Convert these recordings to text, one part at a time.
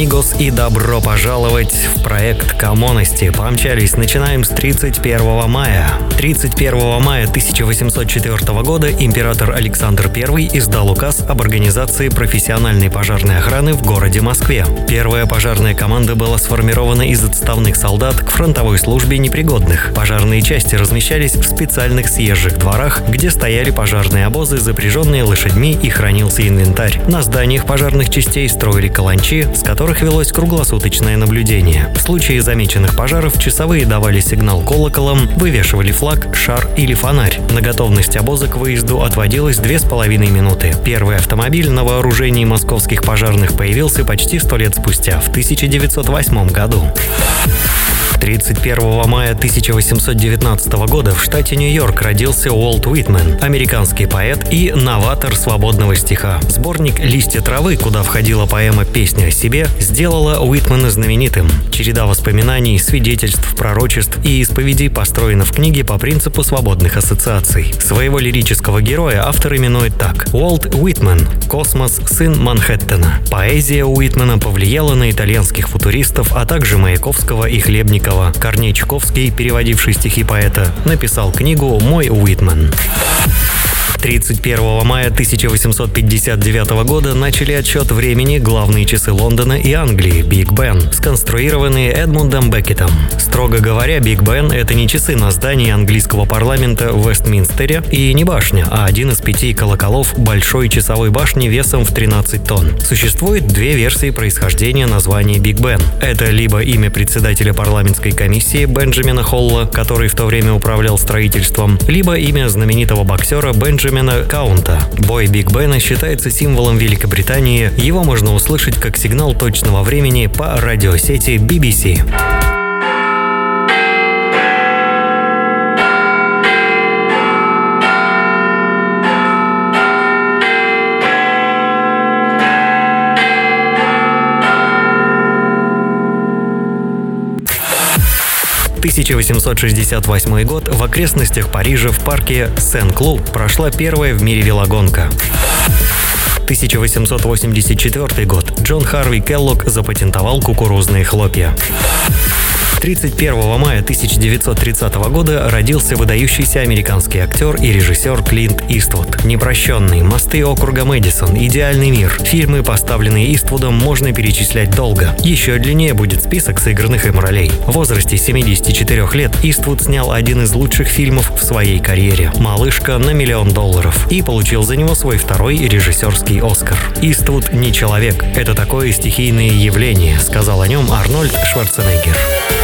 Амигос и добро пожаловать в проект Коммонности. Помчались, начинаем с 31 мая. 31 мая 1804 года император Александр I издал указ об организации профессиональной пожарной охраны в городе Москве. Первая пожарная команда была сформирована из отставных солдат к фронтовой службе непригодных. Пожарные части размещались в специальных съезжих дворах, где стояли пожарные обозы, запряженные лошадьми и хранился инвентарь. На зданиях пожарных частей строили каланчи, с которых велось круглосуточное наблюдение. В случае замеченных пожаров часовые давали сигнал колоколом, вывешивали флаг флаг, шар или фонарь. На готовность обоза к выезду отводилось две с половиной минуты. Первый автомобиль на вооружении московских пожарных появился почти сто лет спустя, в 1908 году. 31 мая 1819 года в штате Нью-Йорк родился Уолт Уитмен, американский поэт и новатор свободного стиха. Сборник «Листья травы», куда входила поэма «Песня о себе», сделала Уитмена знаменитым. Череда воспоминаний, свидетельств, пророчеств и исповедей построена в книге по принципу свободных ассоциаций. Своего лирического героя автор именует так – Уолт Уитмен – космос, сын Манхэттена. Поэзия Уитмена повлияла на итальянских футуристов, а также Маяковского и Хлебникова. Корней Чуковский, переводивший стихи поэта, написал книгу «Мой Уитмен». 31 мая 1859 года начали отсчет времени главные часы Лондона и Англии Биг Бен, сконструированные Эдмундом Беккетом. Строго говоря, Биг Бен — это не часы на здании английского парламента в Вестминстере и не башня, а один из пяти колоколов большой часовой башни весом в 13 тонн. Существует две версии происхождения названия Биг Бен. Это либо имя председателя парламентской комиссии Бенджамина Холла, который в то время управлял строительством, либо имя знаменитого боксера Бенджамина Бенджамина Каунта. Бой Биг Бена считается символом Великобритании. Его можно услышать как сигнал точного времени по радиосети BBC. 1868 год в окрестностях Парижа в парке Сен-Клу прошла первая в мире велогонка. 1884 год Джон Харви Келлог запатентовал кукурузные хлопья. 31 мая 1930 года родился выдающийся американский актер и режиссер Клинт Иствуд. «Непрощенный», «Мосты округа Мэдисон», «Идеальный мир». Фильмы, поставленные Иствудом, можно перечислять долго. Еще длиннее будет список сыгранных им ролей. В возрасте 74 лет Иствуд снял один из лучших фильмов в своей карьере «Малышка на миллион долларов» и получил за него свой второй режиссерский Оскар. Иствуд не человек, это такое стихийное явление, сказал о нем Арнольд Шварценеггер.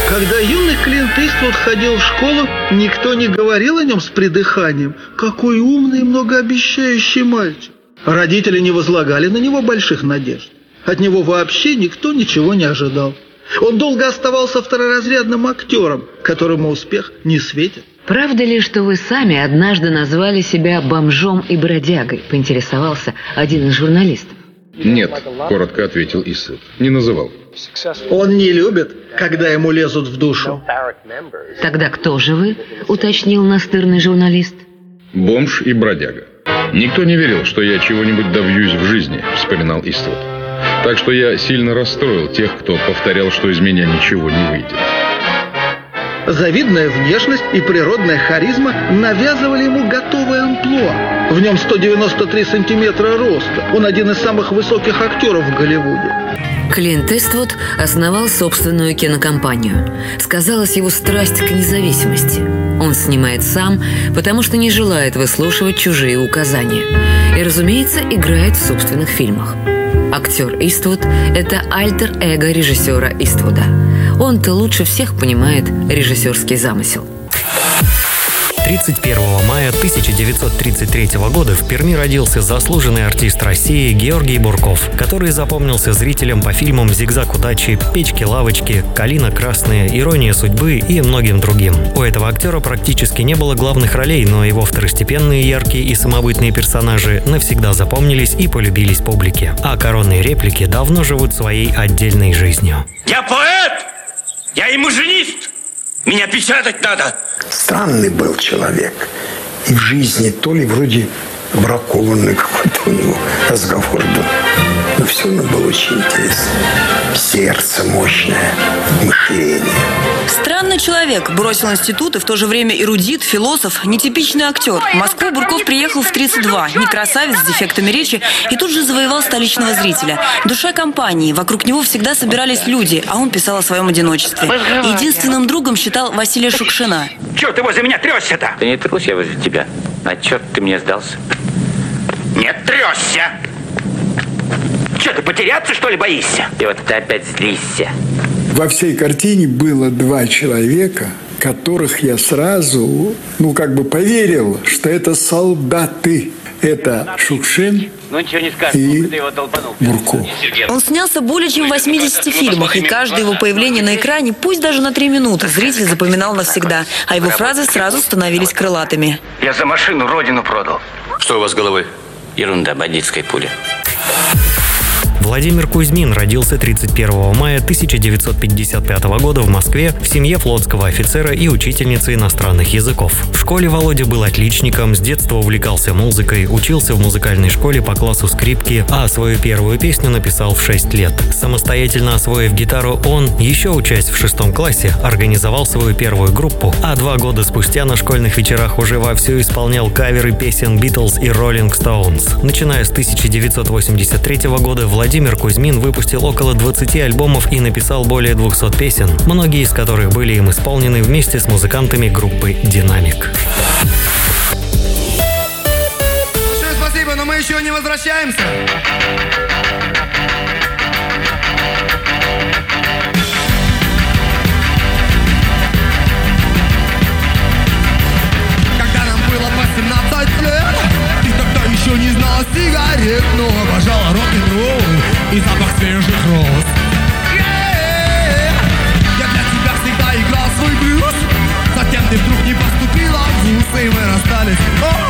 Когда юный Клинт Иствуд ходил в школу, никто не говорил о нем с придыханием. Какой умный и многообещающий мальчик. Родители не возлагали на него больших надежд. От него вообще никто ничего не ожидал. Он долго оставался второразрядным актером, которому успех не светит. «Правда ли, что вы сами однажды назвали себя бомжом и бродягой?» – поинтересовался один из журналистов. «Нет», – коротко ответил Исуд. «Не называл». Он не любит, когда ему лезут в душу. Тогда кто же вы? Уточнил настырный журналист. Бомж и бродяга. Никто не верил, что я чего-нибудь добьюсь в жизни, вспоминал Иствуд. Так что я сильно расстроил тех, кто повторял, что из меня ничего не выйдет. Завидная внешность и природная харизма навязывали ему готовое амплуа. В нем 193 сантиметра роста. Он один из самых высоких актеров в Голливуде. Клинт Иствуд основал собственную кинокомпанию. Сказалась его страсть к независимости. Он снимает сам, потому что не желает выслушивать чужие указания. И, разумеется, играет в собственных фильмах. Актер Иствуд – это альтер-эго режиссера Иствуда. Он-то лучше всех понимает режиссерский замысел. 31 мая 1933 года в Перми родился заслуженный артист России Георгий Бурков, который запомнился зрителям по фильмам «Зигзаг удачи», «Печки-лавочки», «Калина красная», «Ирония судьбы» и многим другим. У этого актера практически не было главных ролей, но его второстепенные яркие и самобытные персонажи навсегда запомнились и полюбились публике. А коронные реплики давно живут своей отдельной жизнью. Я поэт! Я имажинист! Меня печатать надо! Странный был человек. И в жизни то ли вроде бракованный какой-то у него разговор был. Но все равно было очень интересно. Сердце мощное, мышление. Странный человек. Бросил институт и в то же время эрудит, философ, нетипичный актер. В Москву Бурков приехал в 32. Не красавец с дефектами речи и тут же завоевал столичного зрителя. Душа компании. Вокруг него всегда собирались люди, а он писал о своем одиночестве. Единственным другом считал Василия Шукшина. Чего ты возле меня тресся-то? Да не трусь я возле тебя. А черт ты мне сдался? Нет, тресся! Че, ты потеряться, что ли, боишься? И вот ты опять злишься. Во всей картине было два человека, которых я сразу, ну, как бы поверил, что это солдаты. Это Шукшин Ну ничего не скажешь, и ты его долбанул. Бурков. Он снялся более чем в 80 фильмах, и каждое его появление на экране, пусть даже на три минуты, зритель запоминал навсегда, а его фразы сразу становились крылатыми. Я за машину родину продал. Что у вас с головой? Ерунда, бандитская пуля. Владимир Кузьмин родился 31 мая 1955 года в Москве в семье флотского офицера и учительницы иностранных языков. В школе Володя был отличником, с детства увлекался музыкой, учился в музыкальной школе по классу скрипки, а свою первую песню написал в 6 лет. Самостоятельно освоив гитару, он, еще учась в шестом классе, организовал свою первую группу, а два года спустя на школьных вечерах уже вовсю исполнял каверы песен Beatles и Rolling Stones. Начиная с 1983 года Владимир Кузьмин выпустил около 20 альбомов и написал более 200 песен, многие из которых были им исполнены вместе с музыкантами группы «Динамик». Большое спасибо, но мы еще не возвращаемся. Когда нам было по 17 лет, ты тогда еще не знала сигарет, но обожала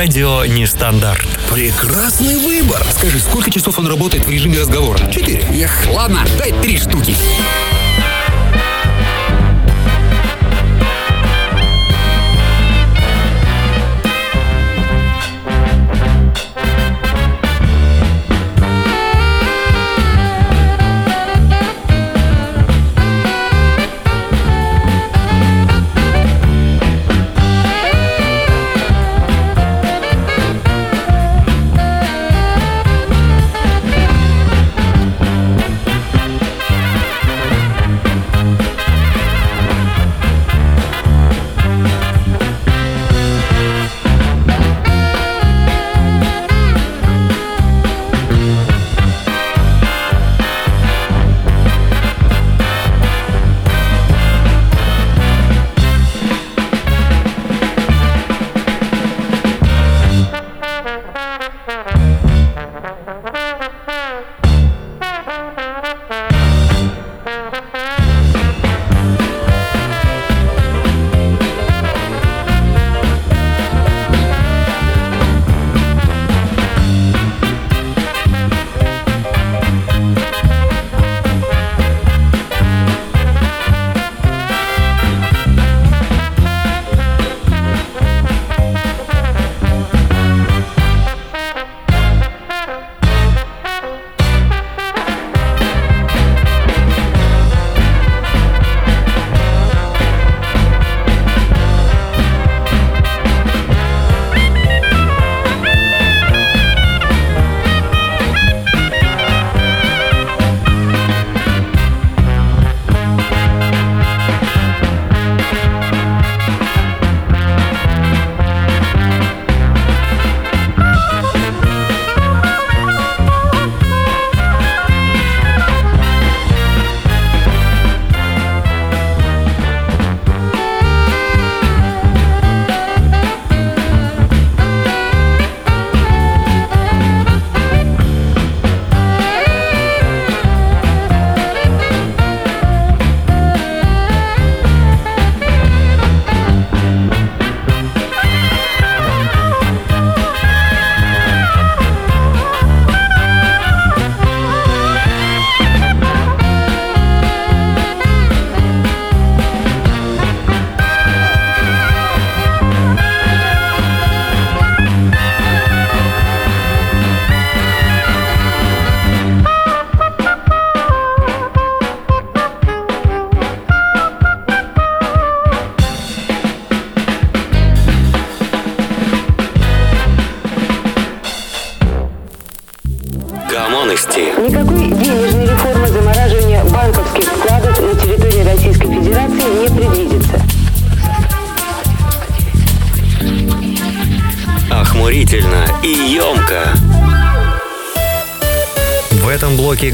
«Радио Нестандарт». Прекрасный выбор. Скажи, сколько часов он работает в режиме разговора? Четыре. Эх, ладно, дай три штуки.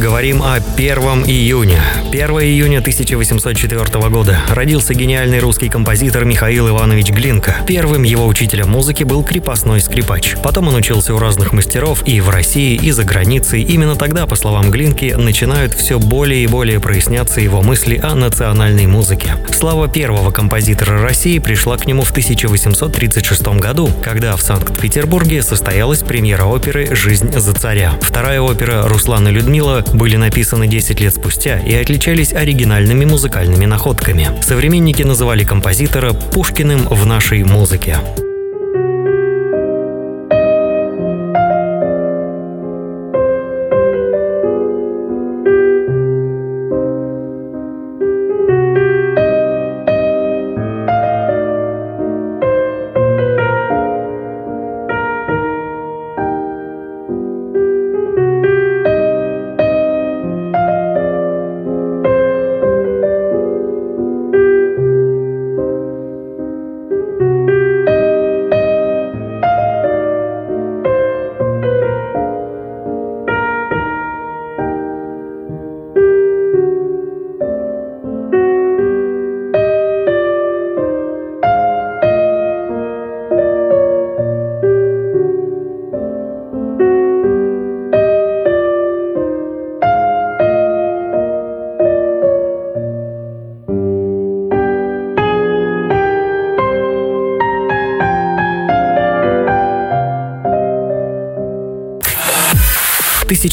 Говорим о 1 июня. 1 июня 1804 года родился гениальный русский композитор Михаил Иванович Глинка. Первым его учителем музыки был крепостной скрипач. Потом он учился у разных мастеров и в России, и за границей. Именно тогда, по словам Глинки, начинают все более и более проясняться его мысли о национальной музыке. Слава первого композитора России пришла к нему в 1836 году, когда в Санкт-Петербурге состоялась премьера оперы «Жизнь за царя». Вторая опера «Руслан и Людмила» были написаны 10 лет спустя и отличались оригинальными музыкальными находками. Современники называли композитора Пушкиным в нашей музыке.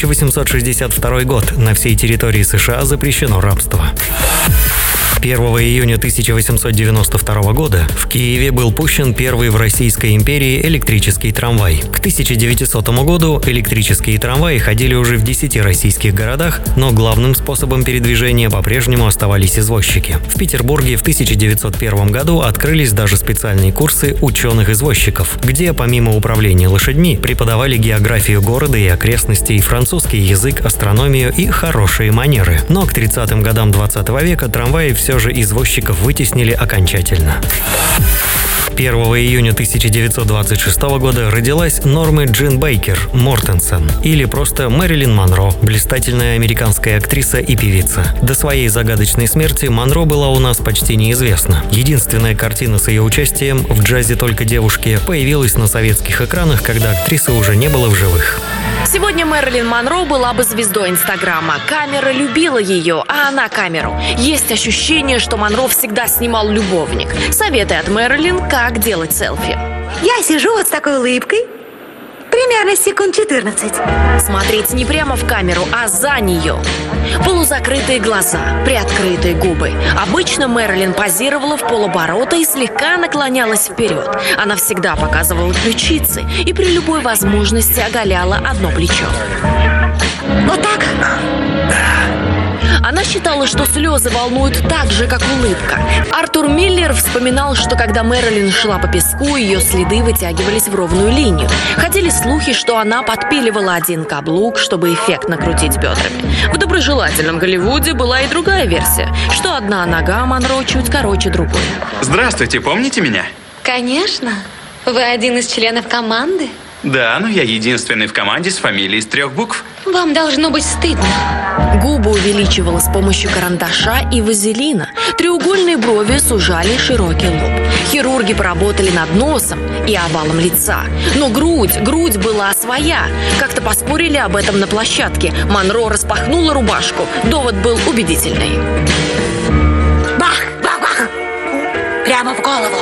1862 год. На всей территории США запрещено рабство. 1 июня 1892 года в Киеве был пущен первый в Российской империи электрический трамвай. К 1900 году электрические трамваи ходили уже в 10 российских городах, но главным способом передвижения по-прежнему оставались извозчики. В Петербурге в 1901 году открылись даже специальные курсы ученых-извозчиков, где помимо управления лошадьми преподавали географию города и окрестностей, французский язык, астрономию и хорошие манеры. Но к 30-м годам 20 века трамваи все все же извозчиков вытеснили окончательно. 1 июня 1926 года родилась Нормы Джин Бейкер Мортенсен, или просто Мэрилин Монро, блистательная американская актриса и певица. До своей загадочной смерти Монро была у нас почти неизвестна. Единственная картина с ее участием в «Джазе только девушки» появилась на советских экранах, когда актрисы уже не было в живых. Сегодня Мэрилин Монро была бы звездой Инстаграма. Камера любила ее, а она камеру. Есть ощущение, что Монро всегда снимал любовник. Советы от Мэрилин, как делать селфи. Я сижу вот с такой улыбкой, Примерно секунд 14. Смотреть не прямо в камеру, а за нее. Полузакрытые глаза, приоткрытые губы. Обычно Мэрилин позировала в полоборота и слегка наклонялась вперед. Она всегда показывала ключицы и при любой возможности оголяла одно плечо. Вот так? Она считала, что слезы волнуют так же, как улыбка. Артур Миллер вспоминал, что когда Мэрилин шла по песку, ее следы вытягивались в ровную линию. Ходили слухи, что она подпиливала один каблук, чтобы эффектно крутить бедрами. В доброжелательном Голливуде была и другая версия, что одна нога Монро чуть короче другой. Здравствуйте, помните меня? Конечно. Вы один из членов команды? Да, но я единственный в команде с фамилией из трех букв. Вам должно быть стыдно. Губы увеличивала с помощью карандаша и вазелина. Треугольные брови сужали широкий лоб. Хирурги поработали над носом и овалом лица. Но грудь, грудь была своя. Как-то поспорили об этом на площадке. Монро распахнула рубашку. Довод был убедительный. Прямо в голову.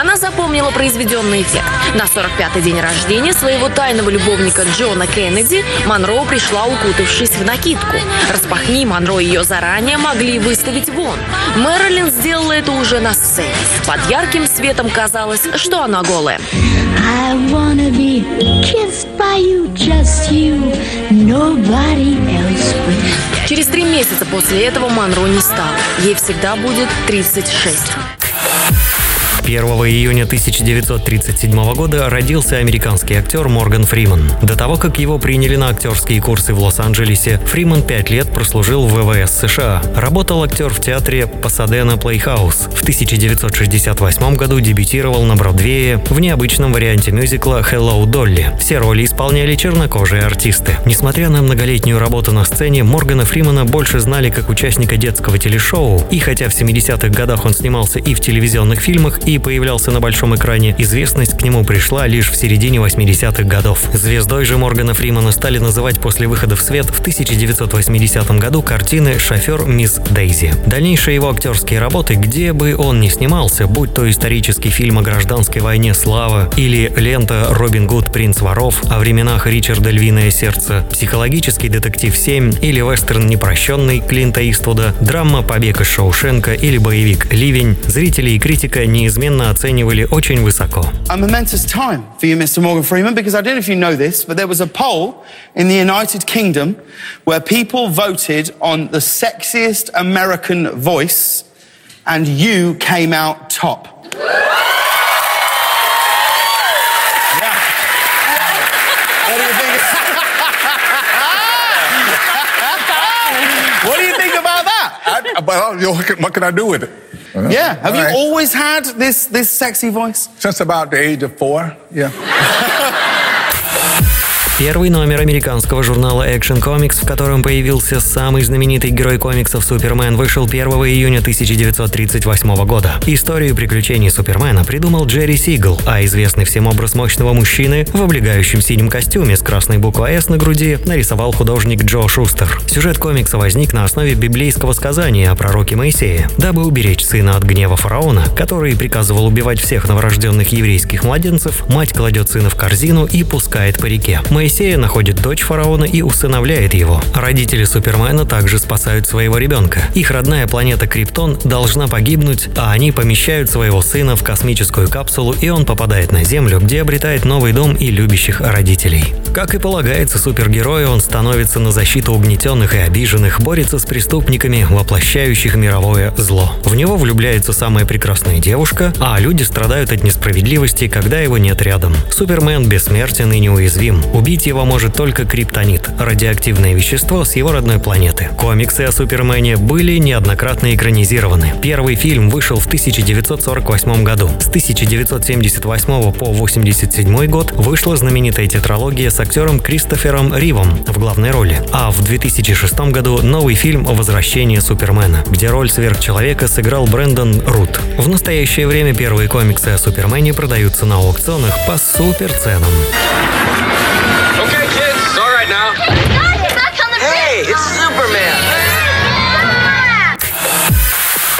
Она запомнила произведенный эффект. На 45-й день рождения своего тайного любовника Джона Кеннеди Монро пришла, укутавшись в накидку. Распахни Монро ее заранее могли выставить вон. Мэрилин сделала это уже на сцене. Под ярким светом казалось, что она голая. I wanna be kissed by you, just you, nobody else but Через три месяца после этого Монро не стало. Ей всегда будет 36. 1 июня 1937 года родился американский актер Морган Фриман. До того, как его приняли на актерские курсы в Лос-Анджелесе, Фриман пять лет прослужил в ВВС США. Работал актер в театре Пасадена Плейхаус. В 1968 году дебютировал на Бродвее в необычном варианте мюзикла «Hello, Dolly». Все роли исполняли чернокожие артисты. Несмотря на многолетнюю работу на сцене, Моргана Фримана больше знали как участника детского телешоу, и хотя в 70-х годах он снимался и в телевизионных фильмах, и появлялся на большом экране, известность к нему пришла лишь в середине 80-х годов. Звездой же Моргана Фримана стали называть после выхода в свет в 1980 году картины «Шофер мисс Дейзи». Дальнейшие его актерские работы, где бы он ни снимался, будь то исторический фильм о гражданской войне «Слава» или лента «Робин Гуд. Принц воров» о временах Ричарда «Львиное сердце», психологический детектив «7» или вестерн «Непрощенный» Клинта Иствуда, драма «Побег из Шоушенка» или боевик «Ливень», зрители и критика неизменно оценивали очень высоко. A momentous time for you, Mr. Morgan Freeman, because I don't know if you know this, but there was a poll in the United Kingdom where people voted on the sexiest American voice, and you came out top. What do you think? what do you think about that? I, but you know, what can- what can I do with it? Yeah. Have you right. always had this this sexy voice? Since about the age of four, yeah. Первый номер американского журнала Action Comics, в котором появился самый знаменитый герой комиксов Супермен, вышел 1 июня 1938 года. Историю приключений Супермена придумал Джерри Сигл, а известный всем образ мощного мужчины в облегающем синем костюме с красной буквой «С» на груди нарисовал художник Джо Шустер. Сюжет комикса возник на основе библейского сказания о пророке Моисее. Дабы уберечь сына от гнева фараона, который приказывал убивать всех новорожденных еврейских младенцев, мать кладет сына в корзину и пускает по реке. Моисея находит дочь фараона и усыновляет его. Родители Супермена также спасают своего ребенка. Их родная планета Криптон должна погибнуть, а они помещают своего сына в космическую капсулу, и он попадает на Землю, где обретает новый дом и любящих родителей. Как и полагается супергерою, он становится на защиту угнетенных и обиженных, борется с преступниками, воплощающих мировое зло. В него влюбляется самая прекрасная девушка, а люди страдают от несправедливости, когда его нет рядом. Супермен бессмертен и неуязвим. Убить его может только криптонит – радиоактивное вещество с его родной планеты. Комиксы о Супермене были неоднократно экранизированы. Первый фильм вышел в 1948 году. С 1978 по 1987 год вышла знаменитая тетралогия с актером Кристофером Ривом в главной роли. А в 2006 году новый фильм «Возвращение Супермена», где роль сверхчеловека сыграл Брэндон Рут. В настоящее время первые комиксы о Супермене продаются на аукционах по суперценам. It's Superman.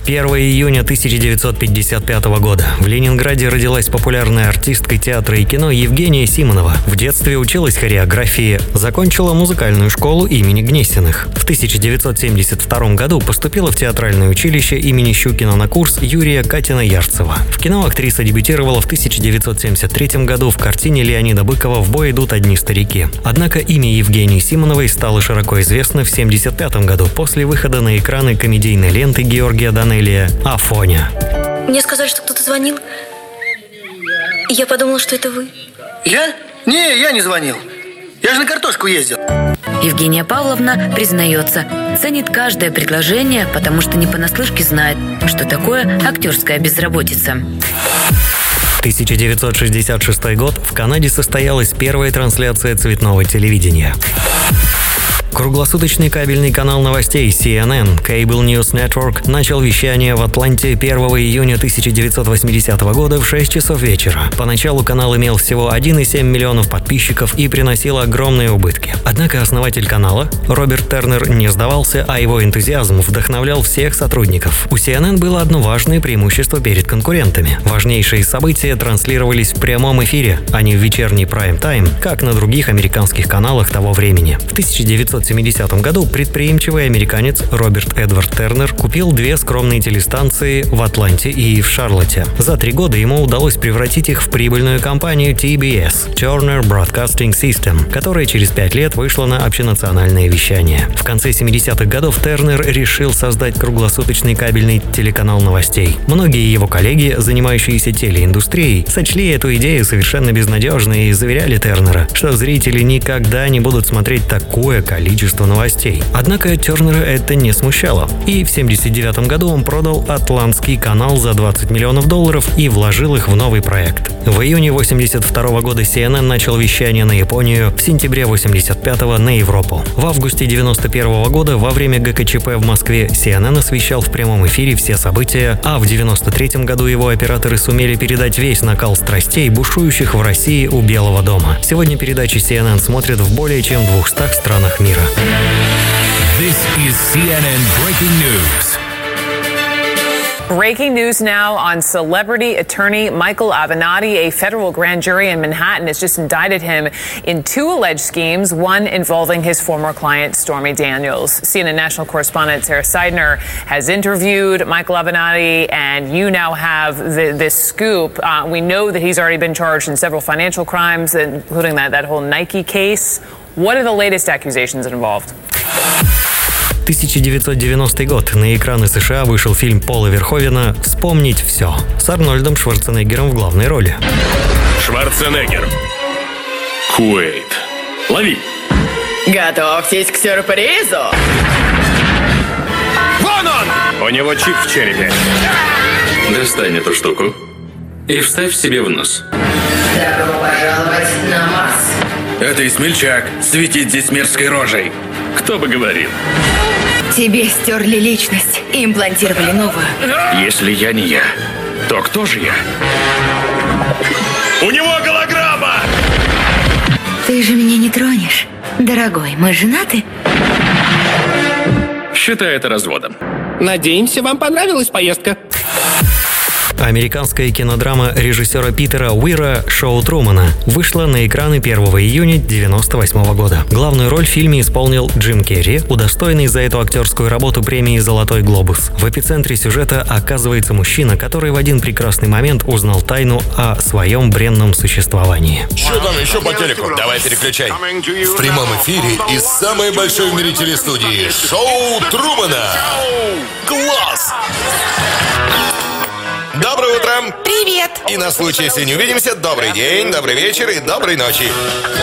1 июня 1955 года в Ленинграде родилась популярная артистка театра и кино Евгения Симонова. В детстве училась хореографии, закончила музыкальную школу имени Гнесиных. В 1972 году поступила в театральное училище имени Щукина на курс Юрия Катина-Ярцева. В кино актриса дебютировала в 1973 году в картине Леонида Быкова «В бой идут одни старики». Однако имя Евгении Симоновой стало широко известно в 1975 году после выхода на экраны комедийной ленты Георгия Данелия «Афоня». Мне сказали, что кто-то звонил. Я подумала, что это вы. Я? Не, я не звонил. Я же на картошку ездил. Евгения Павловна признается, ценит каждое предложение, потому что не понаслышке знает, что такое актерская безработица. 1966 год в Канаде состоялась первая трансляция цветного телевидения. Круглосуточный кабельный канал новостей CNN Cable News Network начал вещание в Атланте 1 июня 1980 года в 6 часов вечера. Поначалу канал имел всего 1,7 миллионов подписчиков и приносил огромные убытки. Однако основатель канала, Роберт Тернер, не сдавался, а его энтузиазм вдохновлял всех сотрудников. У CNN было одно важное преимущество перед конкурентами. Важнейшие события транслировались в прямом эфире, а не в вечерний прайм-тайм, как на других американских каналах того времени. В 1970 1970 году предприимчивый американец Роберт Эдвард Тернер купил две скромные телестанции в Атланте и в Шарлотте. За три года ему удалось превратить их в прибыльную компанию TBS – Turner Broadcasting System, которая через пять лет вышла на общенациональное вещание. В конце 70-х годов Тернер решил создать круглосуточный кабельный телеканал новостей. Многие его коллеги, занимающиеся телеиндустрией, сочли эту идею совершенно безнадежной и заверяли Тернера, что зрители никогда не будут смотреть такое количество новостей. Однако Тернера это не смущало. И в 79 году он продал Атлантский канал за 20 миллионов долларов и вложил их в новый проект. В июне 82 года CNN начал вещание на Японию, в сентябре 85 на Европу. В августе 91 года во время ГКЧП в Москве CNN освещал в прямом эфире все события, а в 93 году его операторы сумели передать весь накал страстей, бушующих в России у Белого дома. Сегодня передачи CNN смотрят в более чем 200 странах мира. This is CNN breaking news. Breaking news now on celebrity attorney Michael Avenatti. A federal grand jury in Manhattan has just indicted him in two alleged schemes, one involving his former client, Stormy Daniels. CNN national correspondent Sarah Seidner has interviewed Michael Avenatti, and you now have the, this scoop. Uh, we know that he's already been charged in several financial crimes, including that, that whole Nike case. What are the latest accusations involved? 1990 год. На экраны США вышел фильм Пола Верховена «Вспомнить все» с Арнольдом Шварценеггером в главной роли. Шварценеггер. Куэйт. Лови. Готовьтесь к сюрпризу. Вон он! У него чип в черепе. Достань эту штуку и вставь себе в нос. Добро пожаловать на Марс. Это и смельчак светит здесь мерзкой рожей. Кто бы говорил? Тебе стерли личность и имплантировали новую. Если я не я, то кто же я? У него голограмма! Ты же меня не тронешь. Дорогой, мы женаты? Считай это разводом. Надеемся, вам понравилась поездка. Американская кинодрама режиссера Питера Уира «Шоу Трумана» вышла на экраны 1 июня 1998 года. Главную роль в фильме исполнил Джим Керри, удостоенный за эту актерскую работу премии «Золотой глобус». В эпицентре сюжета оказывается мужчина, который в один прекрасный момент узнал тайну о своем бренном существовании. Что там еще по телеку? Давай переключай. В прямом эфире из самой большой в мире телестудии «Шоу Трумана». Класс! Доброе утро! Привет! И на случай, если не увидимся, добрый день, добрый вечер и доброй ночи.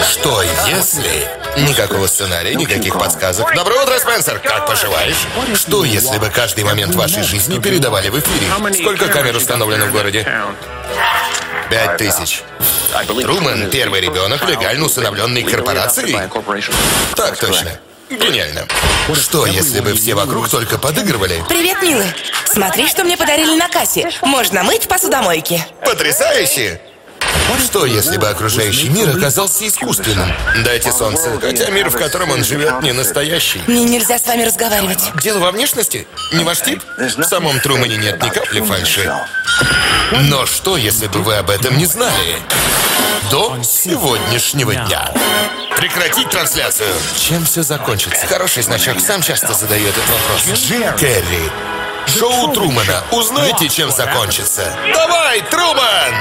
Что если? Никакого сценария, никаких подсказок. Доброе утро, Спенсер! Как поживаешь? Что если бы каждый момент вашей жизни передавали в эфире? Сколько камер установлено в городе? Пять тысяч. Труман – первый ребенок, легально усыновленный корпорацией? Так точно. Гениально. Что, если бы все вокруг только подыгрывали? Привет, милый. Смотри, что мне подарили на кассе. Можно мыть в посудомойке. Потрясающе! Что, если бы окружающий мир оказался искусственным? Дайте солнце, хотя мир, в котором он живет, не настоящий. Мне нельзя с вами разговаривать. Дело во внешности? Не ваш тип? В самом Трумане нет ни капли фальши. Но что, если бы вы об этом не знали? До сегодняшнего дня. Прекратить трансляцию. Чем все закончится? Хороший значок сам часто задает этот вопрос. Джим Керри. Шоу Трумана. Узнайте, чем закончится. Давай, Труман!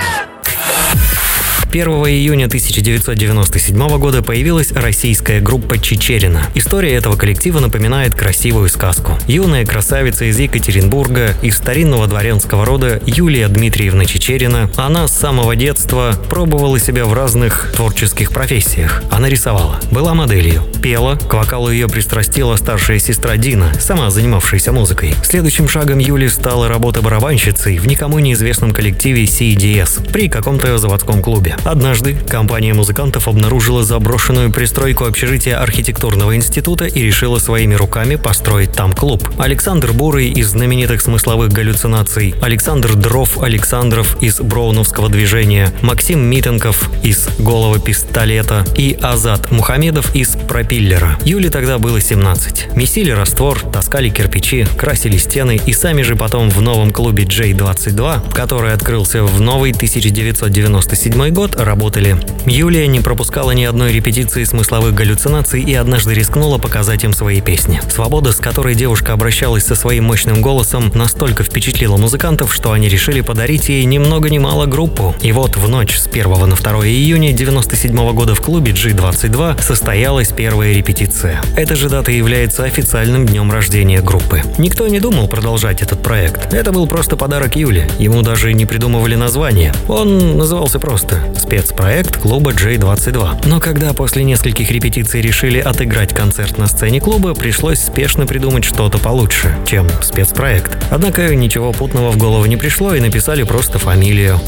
1 июня 1997 года появилась российская группа «Чечерина». История этого коллектива напоминает красивую сказку. Юная красавица из Екатеринбурга, из старинного дворянского рода Юлия Дмитриевна Чечерина. Она с самого детства пробовала себя в разных творческих профессиях. Она рисовала, была моделью, пела, к вокалу ее пристрастила старшая сестра Дина, сама занимавшаяся музыкой. Следующим шагом Юли стала работа барабанщицей в никому неизвестном коллективе CDS при каком-то заводском клубе. Однажды компания музыкантов обнаружила заброшенную пристройку общежития архитектурного института и решила своими руками построить там клуб. Александр Бурый из знаменитых смысловых галлюцинаций, Александр Дров Александров из Броуновского движения, Максим Митенков из Голого пистолета и Азат Мухамедов из Пропиллера. Юле тогда было 17. Месили раствор, таскали кирпичи, красили стены и сами же потом в новом клубе J22, который открылся в новый 1997 год, работали. Юлия не пропускала ни одной репетиции смысловых галлюцинаций и однажды рискнула показать им свои песни. Свобода, с которой девушка обращалась со своим мощным голосом, настолько впечатлила музыкантов, что они решили подарить ей ни много ни мало группу. И вот в ночь с 1 на 2 июня 97 года в клубе G22 состоялась первая репетиция. Эта же дата является официальным днем рождения группы. Никто не думал продолжать этот проект. Это был просто подарок Юле. Ему даже не придумывали название. Он назывался просто «Спецпроект клуба J22». Но когда после нескольких репетиций решили отыграть концерт на сцене клуба, пришлось спешно придумать что-то получше, чем спецпроект. Однако ничего путного в голову не пришло и написали просто фамилию.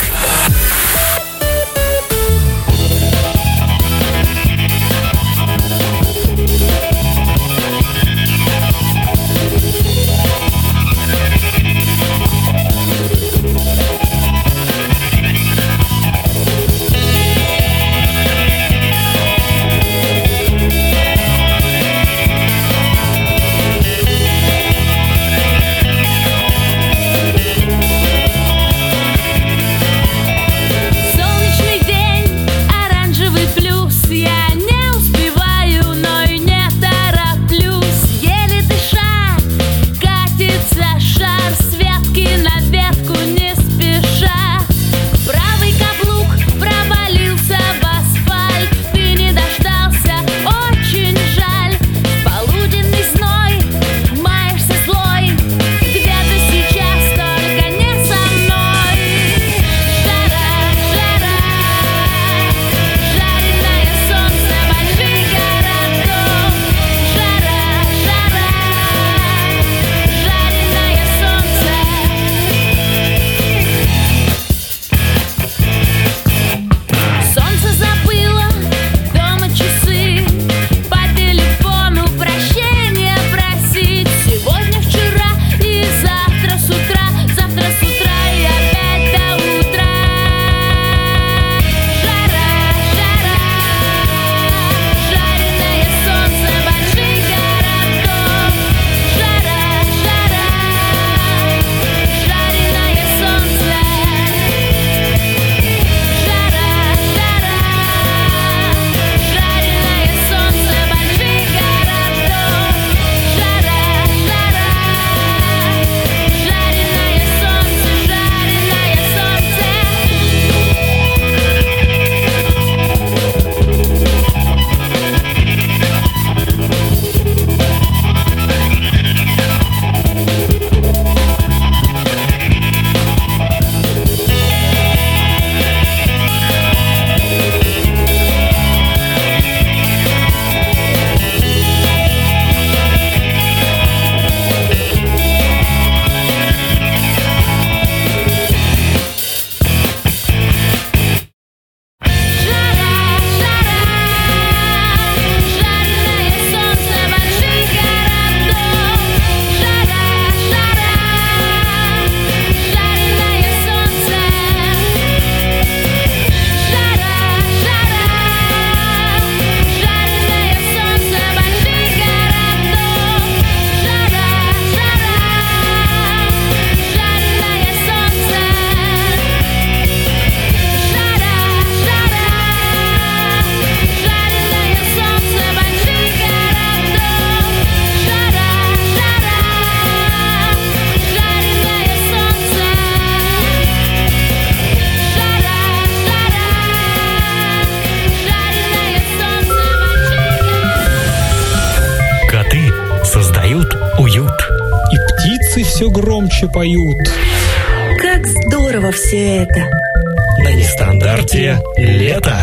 Громче поют. Как здорово все это. На нестандарте лето.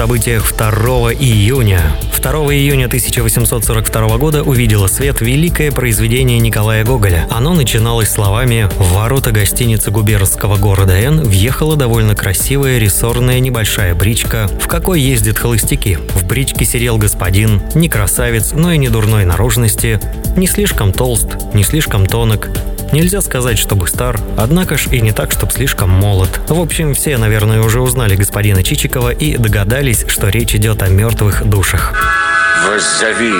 Событиях 2 июня. 2 июня 1842 года увидело свет великое произведение Николая Гоголя. Оно начиналось словами «В ворота гостиницы губернского города Н въехала довольно красивая рессорная небольшая бричка, в какой ездят холостяки. В бричке сидел господин, не красавец, но и не дурной наружности, не слишком толст, не слишком тонок, Нельзя сказать, чтобы стар, однако ж и не так, чтобы слишком молод. В общем, все, наверное, уже узнали господина Чичикова и догадались, что речь идет о мертвых душах. Воззови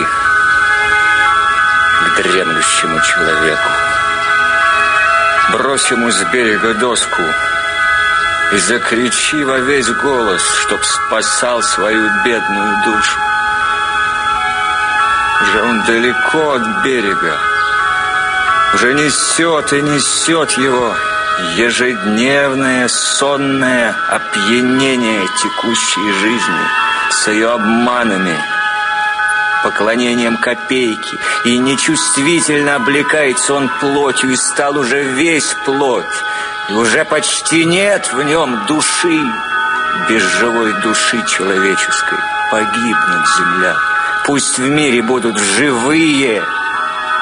к дремлющему человеку. Брось ему с берега доску и закричи во весь голос, чтоб спасал свою бедную душу. Уже он далеко от берега, уже несет и несет его ежедневное сонное опьянение текущей жизни с ее обманами, поклонением копейки, и нечувствительно облекается он плотью, и стал уже весь плоть, и уже почти нет в нем души, без живой души человеческой. Погибнут земля. Пусть в мире будут живые,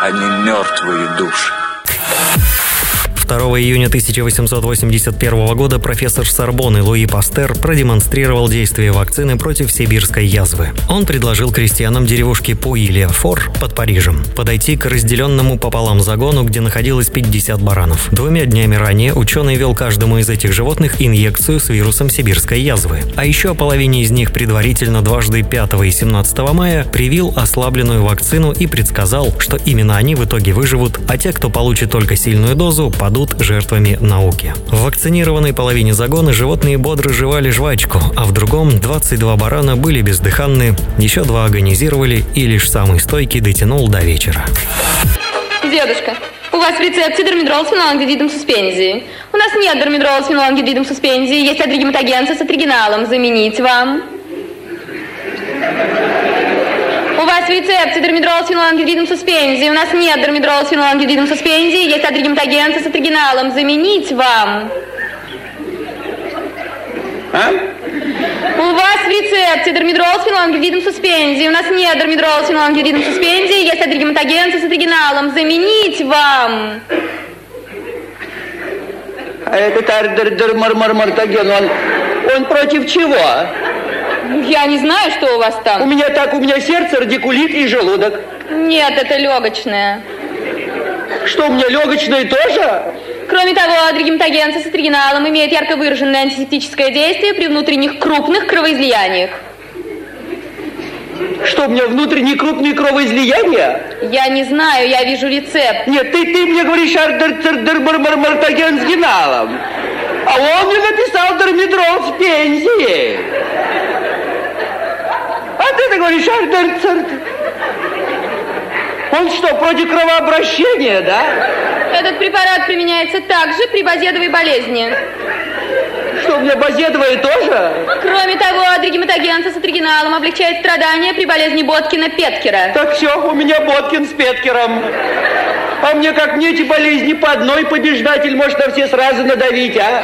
а не мертвые души. 2 июня 1881 года профессор Сорбонны Луи Пастер продемонстрировал действие вакцины против сибирской язвы. Он предложил крестьянам деревушки Пуилия-Фор под Парижем подойти к разделенному пополам загону, где находилось 50 баранов. Двумя днями ранее ученый вел каждому из этих животных инъекцию с вирусом сибирской язвы. А еще половине из них предварительно дважды 5 и 17 мая привил ослабленную вакцину и предсказал, что именно они в итоге выживут, а те, кто получит только сильную дозу, падут жертвами науки. В вакцинированной половине загона животные бодро жевали жвачку, а в другом 22 барана были бездыханны, еще два агонизировали и лишь самый стойкий дотянул до вечера. Дедушка, у вас в рецепте дормидрол с фенолангидидом суспензии. У нас нет дормидрола с фенолангидидом суспензии, есть адригематогенца с атригиналом. Заменить вам. У вас в рецепте дормидрол с фенолангидидом суспензии. У нас нет дормидрола с фенолангидидом суспензии, есть адригематогенца с атригиналом. Заменить вам. А? У вас в рецепте дормидрол с фенолангидидом суспензии. У нас нет дормидрола с фенолангидидом суспензии, есть адригематогенца с атригиналом. Заменить вам. А этот ардермармартаген, он, он против чего? Я не знаю, что у вас там. У меня так, у меня сердце, радикулит и желудок. Нет, это легочное. Что, у меня легочное тоже? Кроме того, адригематогенца с атригиналом имеет ярко выраженное антисептическое действие при внутренних крупных кровоизлияниях. Что, у меня внутренние крупные кровоизлияния? Я не знаю, я вижу рецепт. Нет, ты, ты мне говоришь ардермартаген с геналом. А он мне написал дормидрол с пензии. Ты, говоришь ардер... Он что, против кровообращения, да? Этот препарат применяется также при базедовой болезни. Что, у меня базедовая тоже? Кроме того, адригематогенца с атригиналом облегчает страдания при болезни Боткина-Петкера. Так все, у меня Боткин с Петкером. А мне как мне эти болезни по одной побеждатель может на все сразу надавить, а?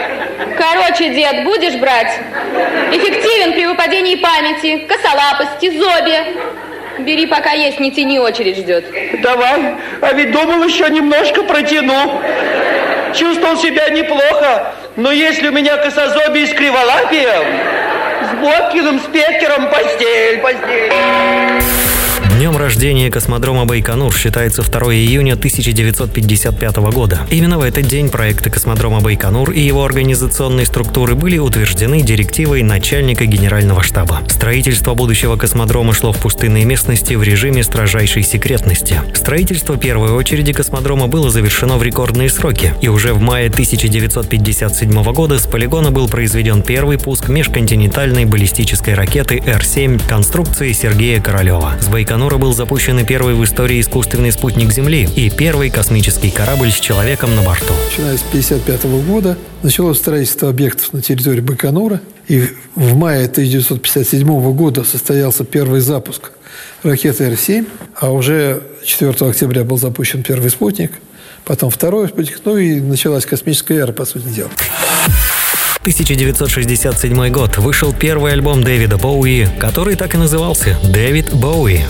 Короче, дед, будешь брать? Эффективен при выпадении памяти, косолапости, зобе. Бери, пока есть, не тяни, очередь ждет. Давай, а ведь думал еще немножко протяну. Чувствовал себя неплохо, но если у меня косозобие с криволапием, с Боткиным, с Петкером постель, постель. Днем рождения космодрома Байконур считается 2 июня 1955 года. Именно в этот день проекты космодрома Байконур и его организационные структуры были утверждены директивой начальника генерального штаба. Строительство будущего космодрома шло в пустынной местности в режиме строжайшей секретности. Строительство первой очереди космодрома было завершено в рекордные сроки, и уже в мае 1957 года с полигона был произведен первый пуск межконтинентальной баллистической ракеты Р-7 конструкции Сергея Королева. С Байконура был запущен и первый в истории искусственный спутник Земли и первый космический корабль с человеком на борту. Начиная с 1955 года началось строительство объектов на территории Байконура. И в мае 1957 года состоялся первый запуск ракеты Р-7, а уже 4 октября был запущен первый спутник. потом второй спутник, ну и началась космическая эра, по сути дела. 1967 год вышел первый альбом Дэвида Боуи, который так и назывался «Дэвид Боуи».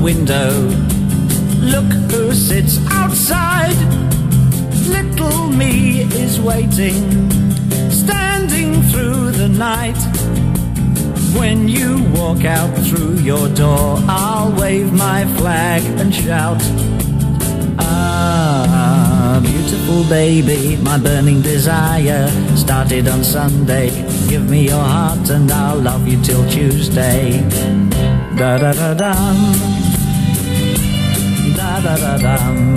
Window. Your door, I'll wave my flag and shout. Ah, beautiful baby, my burning desire started on Sunday. Give me your heart and I'll love you till Tuesday. Da da da dum. Da da da dum.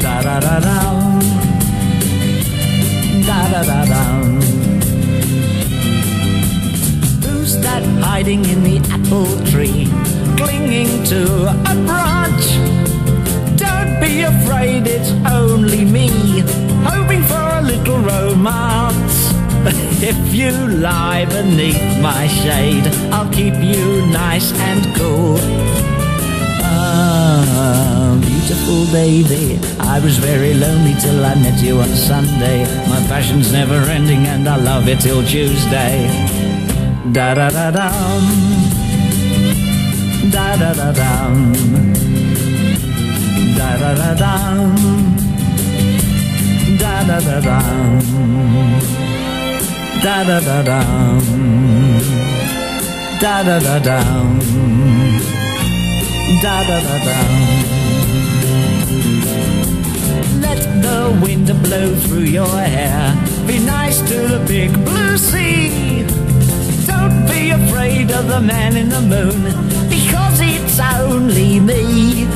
Da da da dum. Da da da dum. That hiding in the apple tree, clinging to a branch? Don't be afraid, it's only me, hoping for a little romance. If you lie beneath my shade, I'll keep you nice and cool. Ah, beautiful baby, I was very lonely till I met you on Sunday. My passion's never ending and I love it till Tuesday. Da da da dum. Da da da dum. Da da da dum. Da da da dum. Da da da dum. Da da da dum. Da da da dum. Let the wind blow through your hair. Be nice to the big blue sea. Don't be afraid of the man in the moon, because it's only me.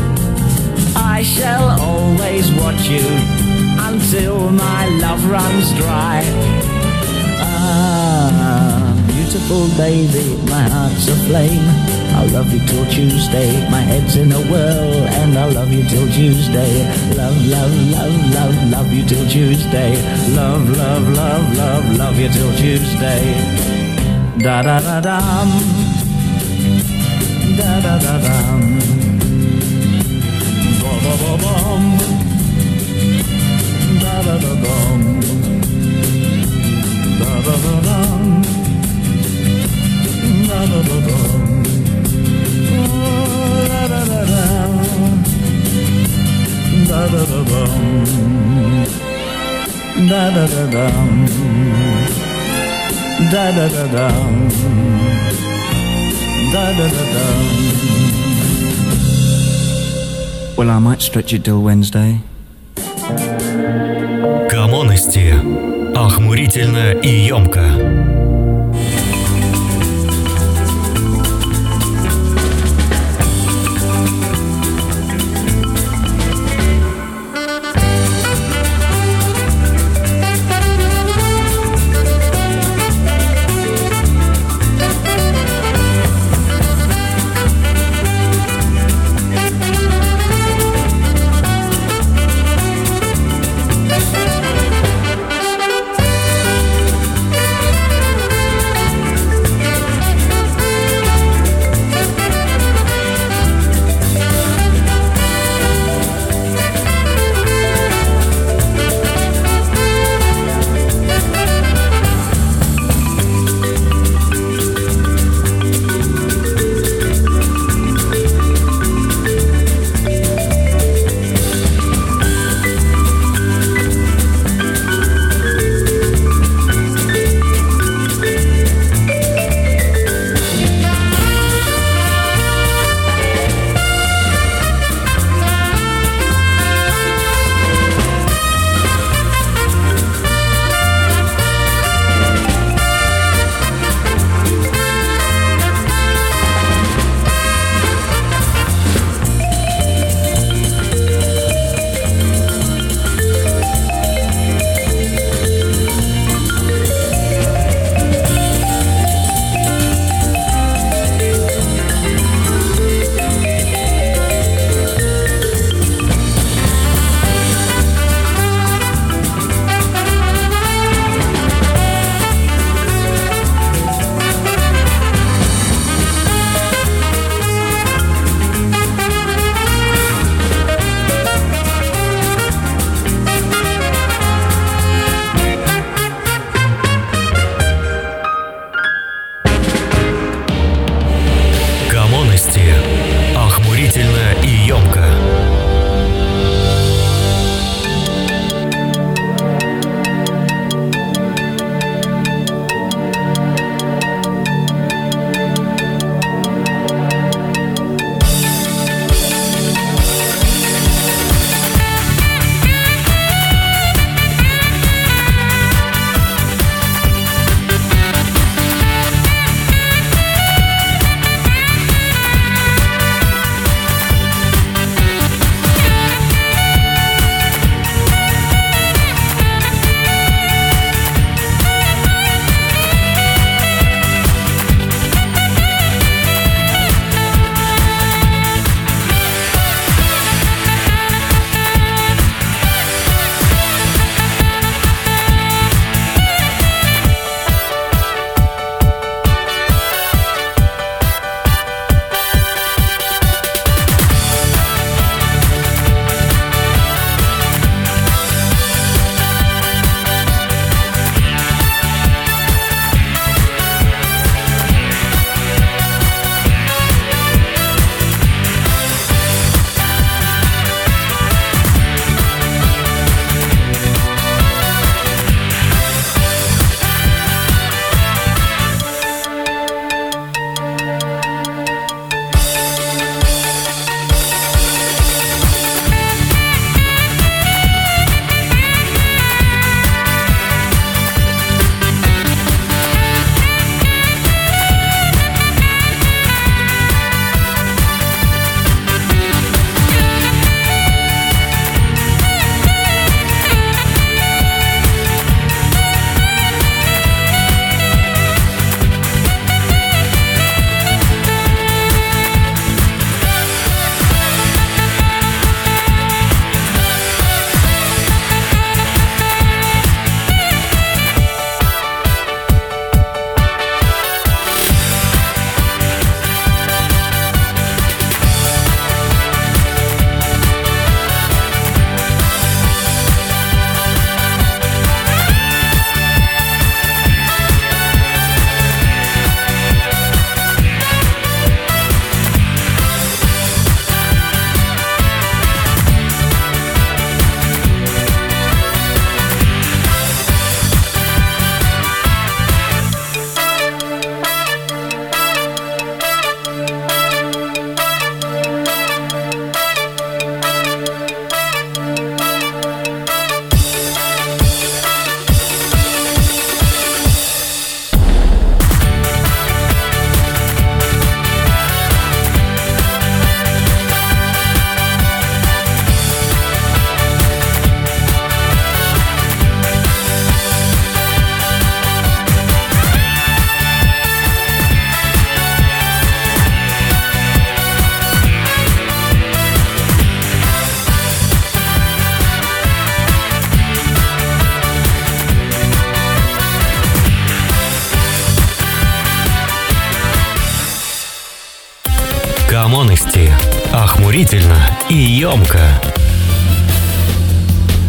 I shall always watch you until my love runs dry. Ah, beautiful baby, my heart's aflame. I'll love you till Tuesday. My head's in a whirl, and I'll love you till Tuesday. Love, love, love, love, love you till Tuesday. Love, love, love, love, love you till Tuesday. Da da da dum. Da da da dum. Ba ba ba bum. Da da da dum. Da da da dum. Da da da dum. Oh, da da da dum. Da da da dum. Da da da dum. Da dum. Well, I might stretch it till Wednesday. Комонности. Охмурительно и емко.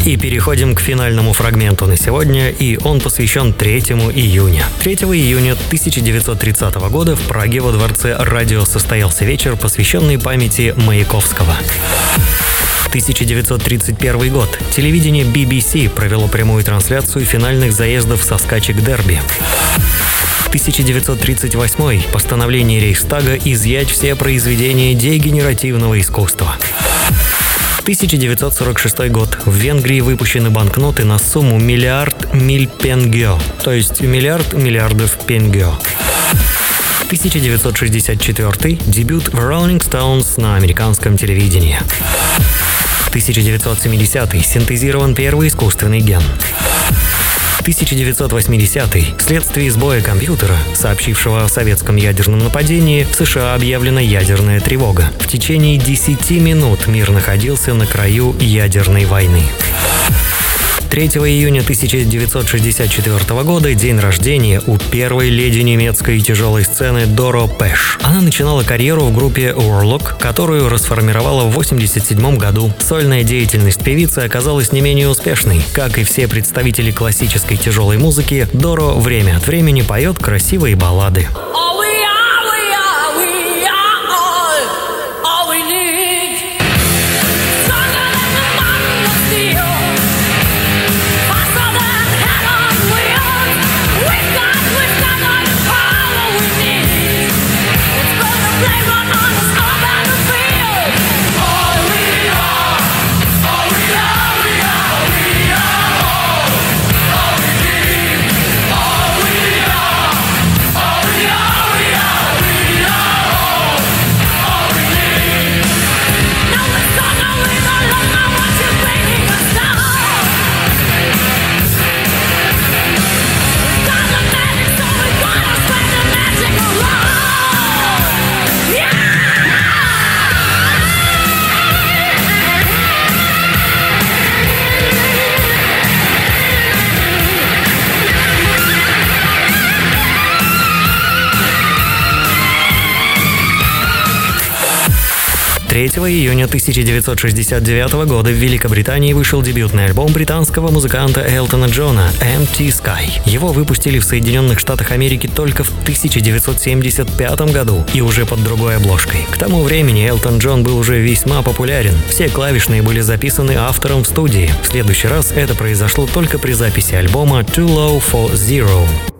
И переходим к финальному фрагменту на сегодня, и он посвящен 3 июня. 3 июня 1930 года в Праге во дворце радио состоялся вечер, посвященный памяти Маяковского. 1931 год. Телевидение BBC провело прямую трансляцию финальных заездов со скачек дерби. 1938. Постановление Рейхстага изъять все произведения дегенеративного искусства. 1946 год. В Венгрии выпущены банкноты на сумму миллиард миль пенгео, то есть миллиард миллиардов пенгео. 1964. Дебют Rolling Stones на американском телевидении. 1970. Синтезирован первый искусственный ген. 1980. Вследствие сбоя компьютера, сообщившего о советском ядерном нападении, в США объявлена ядерная тревога. В течение 10 минут мир находился на краю ядерной войны. 3 июня 1964 года день рождения у первой леди немецкой тяжелой сцены Доро Пэш. Она начинала карьеру в группе Warlock, которую расформировала в 1987 году. Сольная деятельность певицы оказалась не менее успешной. Как и все представители классической тяжелой музыки, Доро время от времени поет красивые баллады. All 3 июня 1969 года в Великобритании вышел дебютный альбом британского музыканта Элтона Джона «Empty Sky». Его выпустили в Соединенных Штатах Америки только в 1975 году и уже под другой обложкой. К тому времени Элтон Джон был уже весьма популярен. Все клавишные были записаны автором в студии. В следующий раз это произошло только при записи альбома «Too Low for Zero».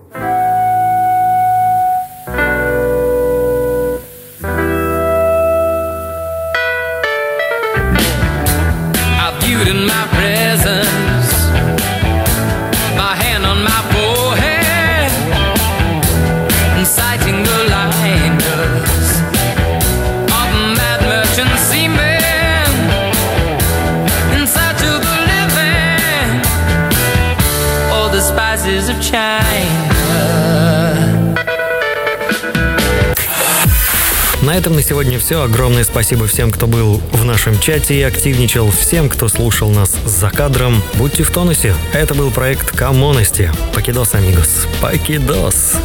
Сегодня все. Огромное спасибо всем, кто был в нашем чате и активничал, всем, кто слушал нас за кадром. Будьте в тонусе. Это был проект Коммоности. Покидос, амигос. Покидос.